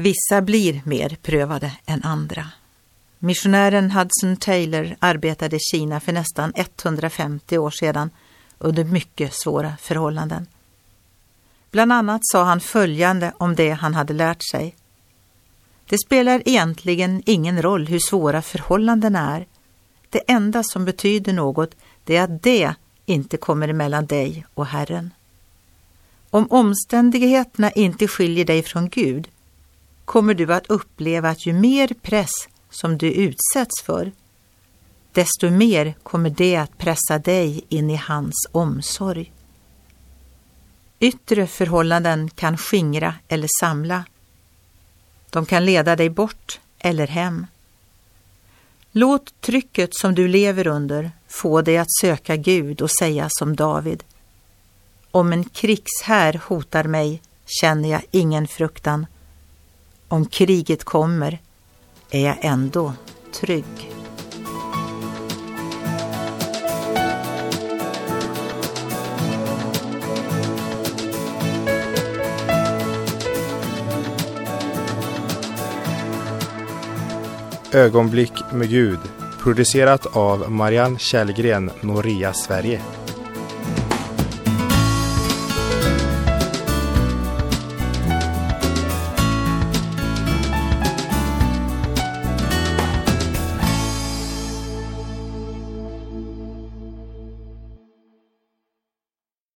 Vissa blir mer prövade än andra. Missionären Hudson Taylor arbetade i Kina för nästan 150 år sedan under mycket svåra förhållanden. Bland annat sa han följande om det han hade lärt sig. Det spelar egentligen ingen roll hur svåra förhållandena är. Det enda som betyder något det är att det inte kommer emellan dig och Herren. Om omständigheterna inte skiljer dig från Gud kommer du att uppleva att ju mer press som du utsätts för, desto mer kommer det att pressa dig in i hans omsorg. Yttre förhållanden kan skingra eller samla. De kan leda dig bort eller hem. Låt trycket som du lever under få dig att söka Gud och säga som David. Om en krigshär hotar mig känner jag ingen fruktan. Om kriget kommer är jag ändå trygg. Ögonblick med Gud producerat av Marianne Källgren, Noria Sverige.